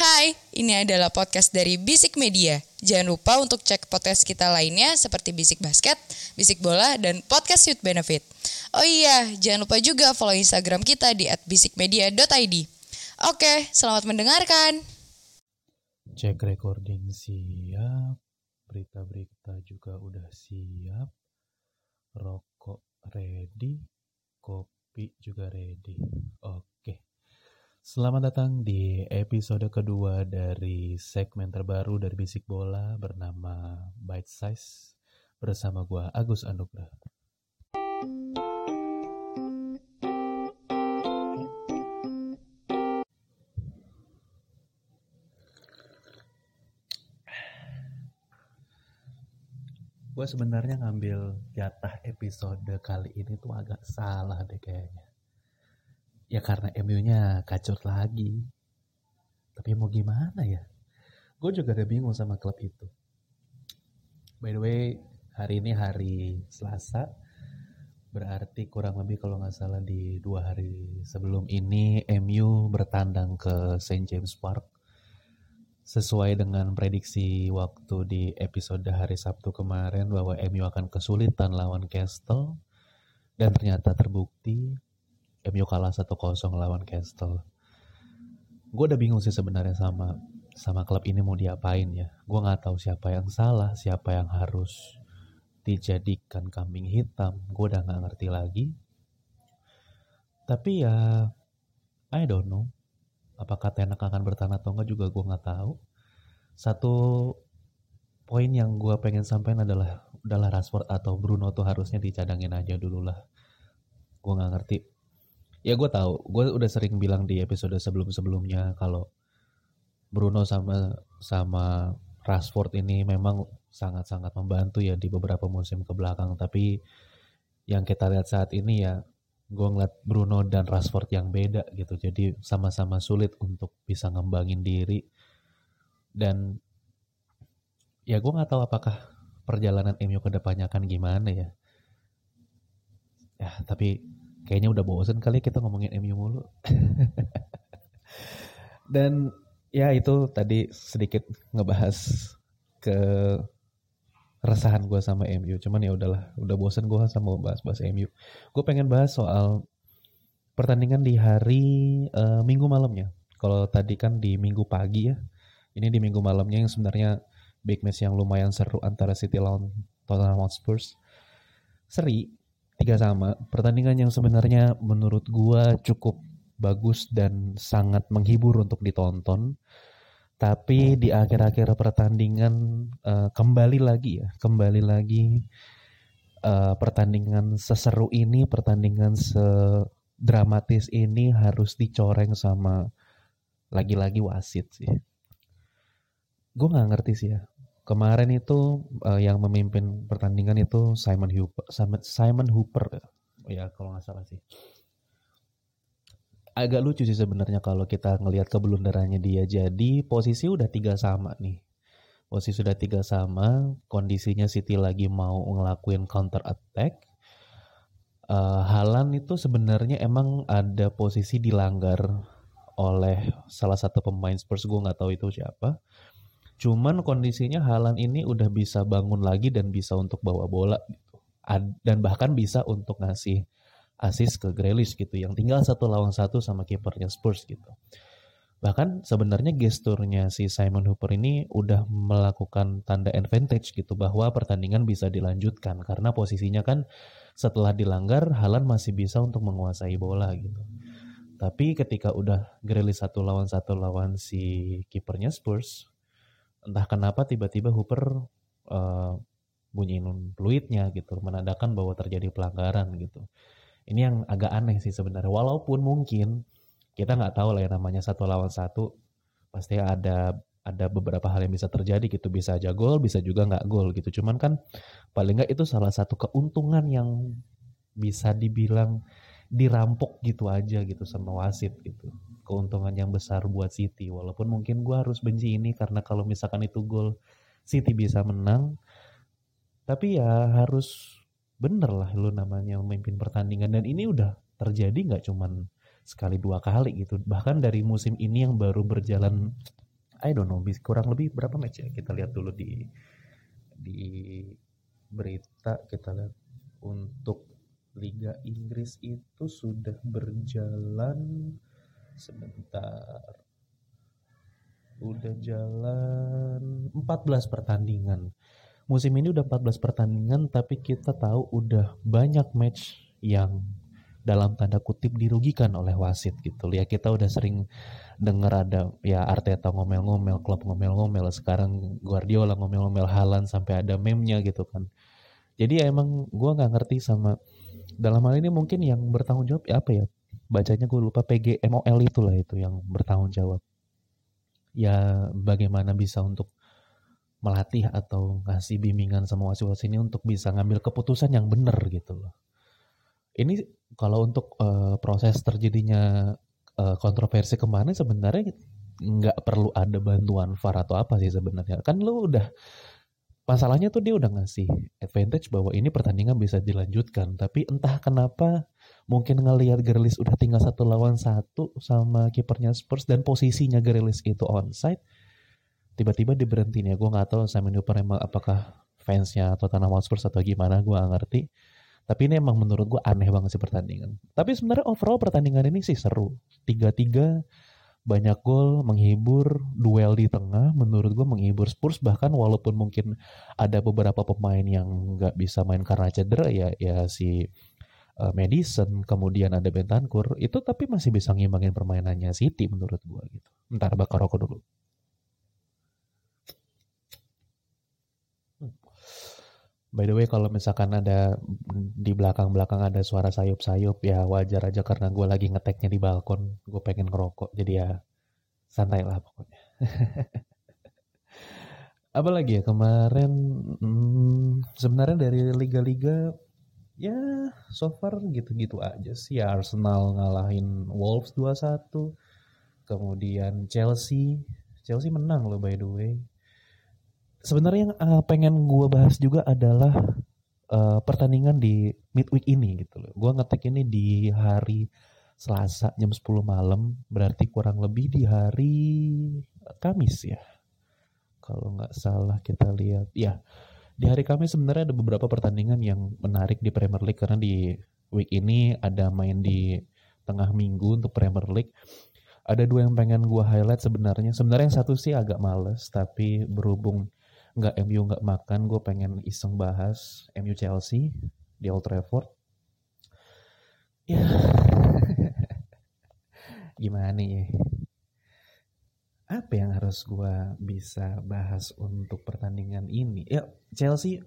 Hai, ini adalah podcast dari Bisik Media. Jangan lupa untuk cek podcast kita lainnya seperti Bisik Basket, Bisik Bola, dan Podcast Youth Benefit. Oh iya, jangan lupa juga follow Instagram kita di @bisikmedia.id. Oke, selamat mendengarkan. Cek recording siap, berita-berita juga udah siap, rokok ready, kopi juga ready. Oke. Selamat datang di episode kedua dari segmen terbaru dari Bisik Bola bernama Bite Size bersama gua Agus Anugrah. Gue sebenarnya ngambil jatah episode kali ini tuh agak salah deh kayaknya. Ya karena MU-nya kacot lagi. Tapi mau gimana ya? Gue juga udah bingung sama klub itu. By the way, hari ini hari Selasa. Berarti kurang lebih kalau nggak salah di dua hari sebelum ini MU bertandang ke St. James Park. Sesuai dengan prediksi waktu di episode hari Sabtu kemarin bahwa MU akan kesulitan lawan Castle. Dan ternyata terbukti MU kalah 1-0 lawan Castle. Gue udah bingung sih sebenarnya sama sama klub ini mau diapain ya. Gue nggak tahu siapa yang salah, siapa yang harus dijadikan kambing hitam. Gue udah nggak ngerti lagi. Tapi ya, I don't know. Apakah Tenak akan bertahan atau enggak juga gue nggak tahu. Satu poin yang gue pengen sampaikan adalah udahlah Rashford atau Bruno tuh harusnya dicadangin aja dulu lah. Gue nggak ngerti ya gue tahu. Gue udah sering bilang di episode sebelum sebelumnya kalau Bruno sama sama Rashford ini memang sangat-sangat membantu ya di beberapa musim ke belakang tapi yang kita lihat saat ini ya gue ngeliat Bruno dan Rashford yang beda gitu. Jadi sama-sama sulit untuk bisa ngembangin diri. Dan ya gue nggak tahu apakah perjalanan MU ke depannya akan gimana ya. Ya tapi kayaknya udah bosen kali kita ngomongin MU mulu. Dan ya itu tadi sedikit ngebahas ke resahan gue sama MU. Cuman ya udahlah, udah bosen gue sama bahas-bahas MU. Gue pengen bahas soal pertandingan di hari uh, minggu malamnya. Kalau tadi kan di minggu pagi ya. Ini di minggu malamnya yang sebenarnya big match yang lumayan seru antara City lawan Tottenham Hotspur. Seri, tiga sama. Pertandingan yang sebenarnya menurut gua cukup bagus dan sangat menghibur untuk ditonton. Tapi di akhir-akhir pertandingan uh, kembali lagi ya kembali lagi uh, pertandingan seseru ini pertandingan sedramatis ini harus dicoreng sama lagi-lagi wasit sih. Gue nggak ngerti sih ya kemarin itu uh, yang memimpin pertandingan itu Simon Hooper Simon Hooper ya kalau nggak salah sih. Agak lucu sih sebenarnya kalau kita ngelihat kebelundarannya dia. Jadi posisi udah tiga sama nih. Posisi sudah tiga sama kondisinya City lagi mau ngelakuin counter attack. Uh, Halan itu sebenarnya emang ada posisi dilanggar oleh salah satu pemain Spurs gue nggak tahu itu siapa Cuman kondisinya Halan ini udah bisa bangun lagi dan bisa untuk bawa bola gitu. Dan bahkan bisa untuk ngasih asis ke Grealish gitu yang tinggal satu lawan satu sama kipernya Spurs gitu. Bahkan sebenarnya gesturnya si Simon Hooper ini udah melakukan tanda advantage gitu bahwa pertandingan bisa dilanjutkan karena posisinya kan setelah dilanggar Halan masih bisa untuk menguasai bola gitu. Tapi ketika udah Grealish satu lawan satu lawan si kipernya Spurs, entah kenapa tiba-tiba Hooper uh, bunyiin fluidnya gitu menandakan bahwa terjadi pelanggaran gitu. Ini yang agak aneh sih sebenarnya. Walaupun mungkin kita nggak tahu lah ya namanya satu lawan satu pasti ada ada beberapa hal yang bisa terjadi gitu. Bisa aja gol bisa juga nggak gol gitu. Cuman kan paling nggak itu salah satu keuntungan yang bisa dibilang dirampok gitu aja gitu sama wasit gitu keuntungan yang besar buat City. Walaupun mungkin gue harus benci ini karena kalau misalkan itu gol City bisa menang. Tapi ya harus bener lah lu namanya memimpin pertandingan. Dan ini udah terjadi nggak cuman sekali dua kali gitu. Bahkan dari musim ini yang baru berjalan I don't know kurang lebih berapa match ya kita lihat dulu di di berita kita lihat. Untuk Liga Inggris itu sudah berjalan sebentar. Udah jalan 14 pertandingan. Musim ini udah 14 pertandingan tapi kita tahu udah banyak match yang dalam tanda kutip dirugikan oleh wasit gitu. Ya kita udah sering denger ada ya Arteta ngomel-ngomel klub ngomel-ngomel sekarang Guardiola ngomel-ngomel Halan sampai ada meme-nya gitu kan. Jadi ya emang gue nggak ngerti sama dalam hal ini mungkin yang bertanggung jawab ya apa ya bacanya gue lupa PGMOL itulah itu yang bertanggung jawab ya bagaimana bisa untuk melatih atau ngasih bimbingan sama wasit-wasit ini untuk bisa ngambil keputusan yang benar gitu loh ini kalau untuk uh, proses terjadinya uh, kontroversi kemarin sebenarnya nggak perlu ada bantuan VAR atau apa sih sebenarnya. Kan lu udah masalahnya tuh dia udah ngasih advantage bahwa ini pertandingan bisa dilanjutkan. Tapi entah kenapa mungkin ngelihat Grealish udah tinggal satu lawan satu sama kipernya Spurs dan posisinya Grealish itu onside. Tiba-tiba diberhentiin ya. Gue nggak tahu Simon Cooper emang apakah fansnya atau tanah Spurs atau gimana. Gue gak ngerti tapi ini emang menurut gue aneh banget sih pertandingan. Tapi sebenarnya overall pertandingan ini sih seru. Tiga-tiga banyak gol, menghibur, duel di tengah, menurut gue menghibur Spurs bahkan walaupun mungkin ada beberapa pemain yang nggak bisa main karena cedera ya ya si uh, Madison, kemudian ada Bentancur, itu tapi masih bisa ngimbangin permainannya City menurut gue gitu. Ntar bakar rokok dulu. By the way, kalau misalkan ada di belakang-belakang ada suara sayup-sayup, ya wajar aja karena gue lagi ngeteknya di balkon. Gue pengen ngerokok, jadi ya santai lah pokoknya. Apa lagi ya kemarin? Hmm, sebenarnya dari liga-liga ya so far gitu-gitu aja sih. Ya, Arsenal ngalahin Wolves 2-1. Kemudian Chelsea, Chelsea menang loh by the way sebenarnya yang uh, pengen gue bahas juga adalah uh, pertandingan di midweek ini gitu loh. Gue ngetek ini di hari Selasa jam 10 malam, berarti kurang lebih di hari Kamis ya. Kalau nggak salah kita lihat, ya di hari Kamis sebenarnya ada beberapa pertandingan yang menarik di Premier League karena di week ini ada main di tengah minggu untuk Premier League. Ada dua yang pengen gue highlight sebenarnya. Sebenarnya yang satu sih agak males, tapi berhubung nggak MU nggak makan gue pengen iseng bahas MU Chelsea di Old Trafford ya gimana nih apa yang harus gue bisa bahas untuk pertandingan ini ya Chelsea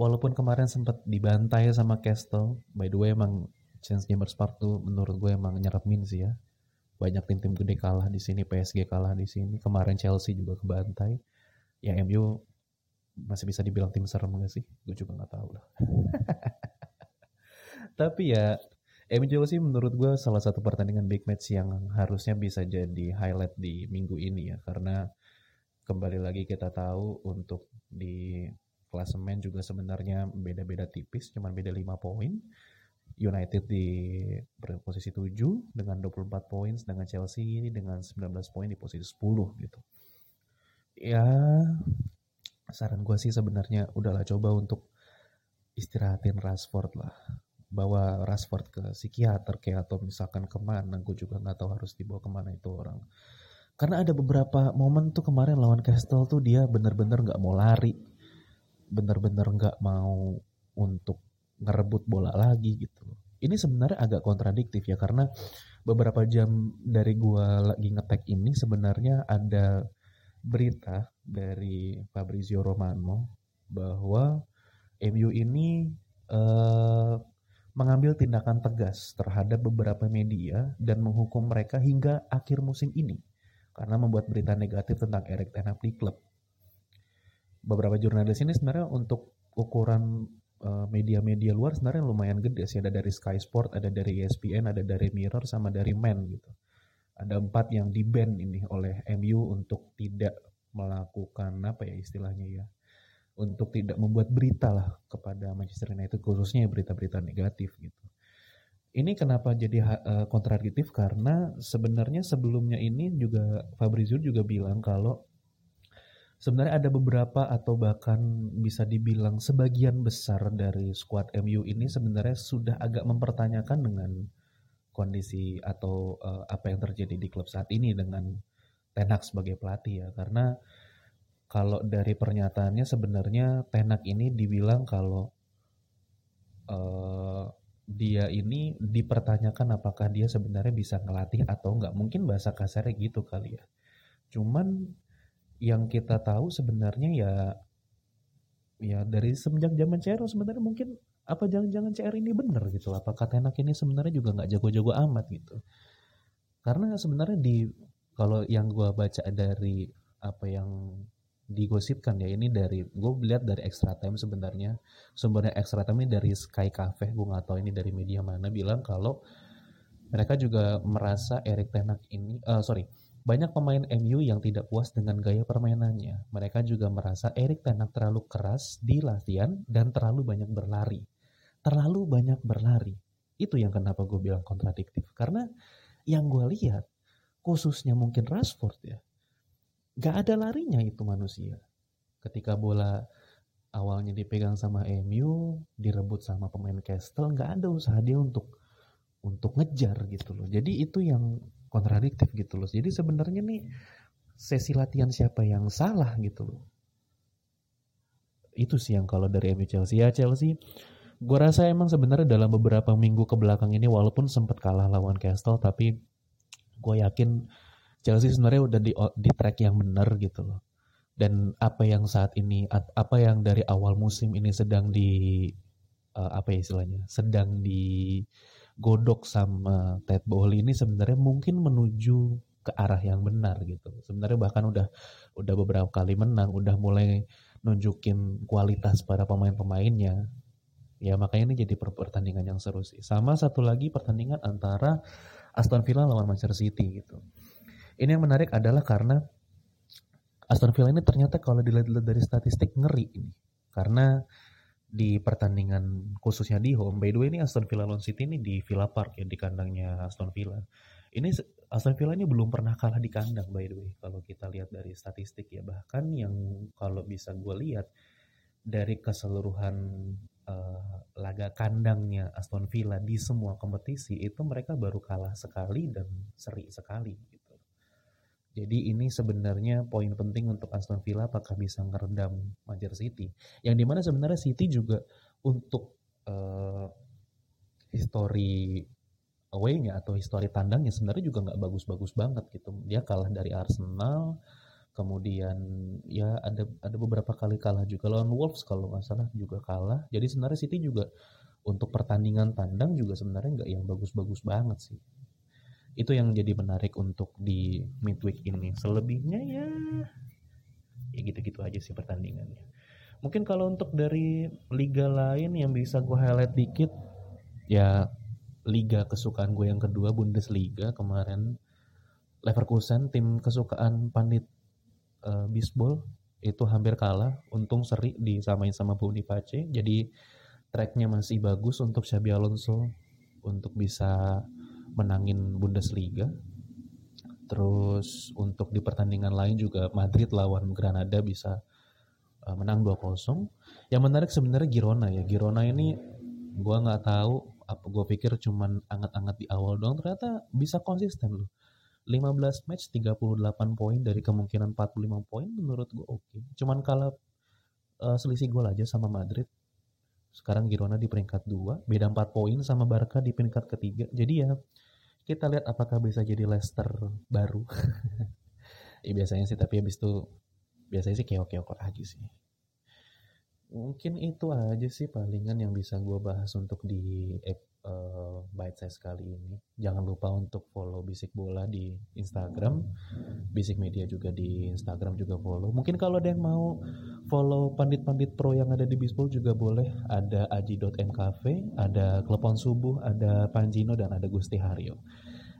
walaupun kemarin sempat dibantai sama Castle by the way emang Chance Gamers Park tuh menurut gue emang nyerap min sih ya banyak tim-tim gede kalah di sini PSG kalah di sini kemarin Chelsea juga kebantai ya MU masih bisa dibilang tim serem gak sih? Gue juga nggak tahu lah. Tapi ya MU sih menurut gue salah satu pertandingan big match yang harusnya bisa jadi highlight di minggu ini ya. Karena kembali lagi kita tahu untuk di klasemen juga sebenarnya beda-beda tipis cuman beda 5 poin. United di posisi 7 dengan 24 poin dengan Chelsea dengan 19 poin di posisi 10 gitu. Ya saran gue sih sebenarnya udahlah coba untuk istirahatin Rashford lah bawa Rashford ke psikiater kayak atau misalkan ke mana gue juga nggak tahu harus dibawa ke mana itu orang. Karena ada beberapa momen tuh kemarin lawan Castle tuh dia bener-bener nggak mau lari. Bener-bener nggak mau untuk ngerebut bola lagi gitu. Ini sebenarnya agak kontradiktif ya karena beberapa jam dari gue lagi ngetek ini sebenarnya ada berita dari Fabrizio Romano bahwa MU ini uh, mengambil tindakan tegas terhadap beberapa media dan menghukum mereka hingga akhir musim ini karena membuat berita negatif tentang Erik Ten Hag di klub. Beberapa jurnalis ini sebenarnya untuk ukuran eh, media-media luar sebenarnya lumayan gede sih ada dari Sky Sport, ada dari ESPN, ada dari Mirror sama dari Men gitu. Ada empat yang di ini oleh MU untuk tidak melakukan apa ya istilahnya ya untuk tidak membuat berita lah kepada Manchester United khususnya berita-berita negatif gitu. ini kenapa jadi uh, kontradiktif karena sebenarnya sebelumnya ini juga Fabrizio juga bilang kalau sebenarnya ada beberapa atau bahkan bisa dibilang sebagian besar dari skuad MU ini sebenarnya sudah agak mempertanyakan dengan kondisi atau uh, apa yang terjadi di klub saat ini dengan Tenak sebagai pelatih ya karena kalau dari pernyataannya sebenarnya Tenak ini dibilang kalau uh, dia ini dipertanyakan apakah dia sebenarnya bisa ngelatih atau enggak mungkin bahasa kasarnya gitu kali ya. Cuman yang kita tahu sebenarnya ya ya dari semenjak zaman CR sebenarnya mungkin apa jangan-jangan CR ini benar gitu. Apakah Tenak ini sebenarnya juga nggak jago-jago amat gitu. Karena sebenarnya di kalau yang gue baca dari apa yang digosipkan ya ini dari gue lihat dari extra time sebenarnya sumbernya extra time ini dari Sky Cafe gue nggak tahu ini dari media mana bilang kalau mereka juga merasa Erik Tenak ini uh, sorry banyak pemain MU yang tidak puas dengan gaya permainannya. Mereka juga merasa Erik Ten Hag terlalu keras di latihan dan terlalu banyak berlari. Terlalu banyak berlari. Itu yang kenapa gue bilang kontradiktif. Karena yang gue lihat, khususnya mungkin Rashford ya, gak ada larinya itu manusia. Ketika bola awalnya dipegang sama MU, direbut sama pemain Castle, gak ada usaha dia untuk untuk ngejar gitu loh. Jadi itu yang kontradiktif gitu loh. Jadi sebenarnya nih sesi latihan siapa yang salah gitu loh. Itu sih yang kalau dari MU Chelsea ya Chelsea gue rasa emang sebenarnya dalam beberapa minggu ke belakang ini walaupun sempat kalah lawan Castle tapi gue yakin Chelsea sebenarnya udah di di track yang benar gitu loh. Dan apa yang saat ini apa yang dari awal musim ini sedang di uh, apa ya istilahnya? sedang di godok sama Ted Bowley ini sebenarnya mungkin menuju ke arah yang benar gitu. Sebenarnya bahkan udah udah beberapa kali menang, udah mulai nunjukin kualitas para pemain-pemainnya. Ya makanya ini jadi pertandingan yang seru sih. Sama satu lagi pertandingan antara Aston Villa lawan Manchester City gitu. Ini yang menarik adalah karena Aston Villa ini ternyata kalau dilihat dari statistik ngeri ini. Karena di pertandingan khususnya di home. By the way ini Aston Villa lawan City ini di Villa Park ya di kandangnya Aston Villa. Ini Aston Villa ini belum pernah kalah di kandang by the way kalau kita lihat dari statistik ya bahkan yang kalau bisa gue lihat dari keseluruhan uh, laga kandangnya Aston Villa di semua kompetisi itu mereka baru kalah sekali dan seri sekali jadi ini sebenarnya poin penting untuk Aston Villa apakah bisa ngeredam Manchester City. Yang di mana sebenarnya City juga untuk uh, history away-nya atau history tandangnya sebenarnya juga nggak bagus-bagus banget gitu. Dia kalah dari Arsenal, kemudian ya ada ada beberapa kali kalah juga lawan Wolves kalau nggak salah juga kalah. Jadi sebenarnya City juga untuk pertandingan tandang juga sebenarnya nggak yang bagus-bagus banget sih itu yang jadi menarik untuk di midweek ini. Selebihnya ya ya gitu-gitu aja sih pertandingannya. Mungkin kalau untuk dari liga lain yang bisa gue highlight dikit ya liga kesukaan gue yang kedua Bundesliga kemarin. Leverkusen tim kesukaan pandit uh, bisbol itu hampir kalah. Untung seri disamain sama Boniface jadi tracknya masih bagus untuk Xabi Alonso untuk bisa menangin Bundesliga. Terus untuk di pertandingan lain juga Madrid lawan Granada bisa uh, menang 2-0. Yang menarik sebenarnya Girona ya. Girona ini gua nggak tahu apa gue pikir cuman anget-anget di awal doang ternyata bisa konsisten loh. 15 match 38 poin dari kemungkinan 45 poin menurut gue oke. Okay. Cuman kalau uh, selisih gol aja sama Madrid. Sekarang Girona di peringkat 2, beda 4 poin sama Barca di peringkat ketiga. Jadi ya kita lihat apakah bisa jadi Leicester baru. ya biasanya sih tapi habis itu biasanya sih keok-keok aja sih. Mungkin itu aja sih palingan yang bisa gue bahas untuk di uh, bite size kali ini. Jangan lupa untuk follow Bisik Bola di Instagram, Bisik Media juga di Instagram juga follow. Mungkin kalau ada yang mau follow pandit-pandit pro yang ada di Bisbol juga boleh. Ada aji.mkv, ada Klepon Subuh, ada Panjino dan ada Gusti Haryo.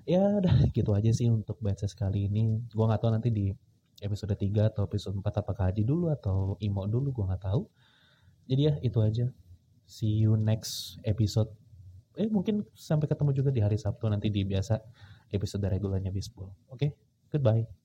Ya udah gitu aja sih untuk bite size kali ini. Gua nggak tahu nanti di episode 3 atau episode 4 apakah Haji dulu atau Imo dulu gue nggak tahu jadi ya itu aja see you next episode eh mungkin sampai ketemu juga di hari Sabtu nanti di biasa episode regulernya Bisbol. Oke, okay? goodbye.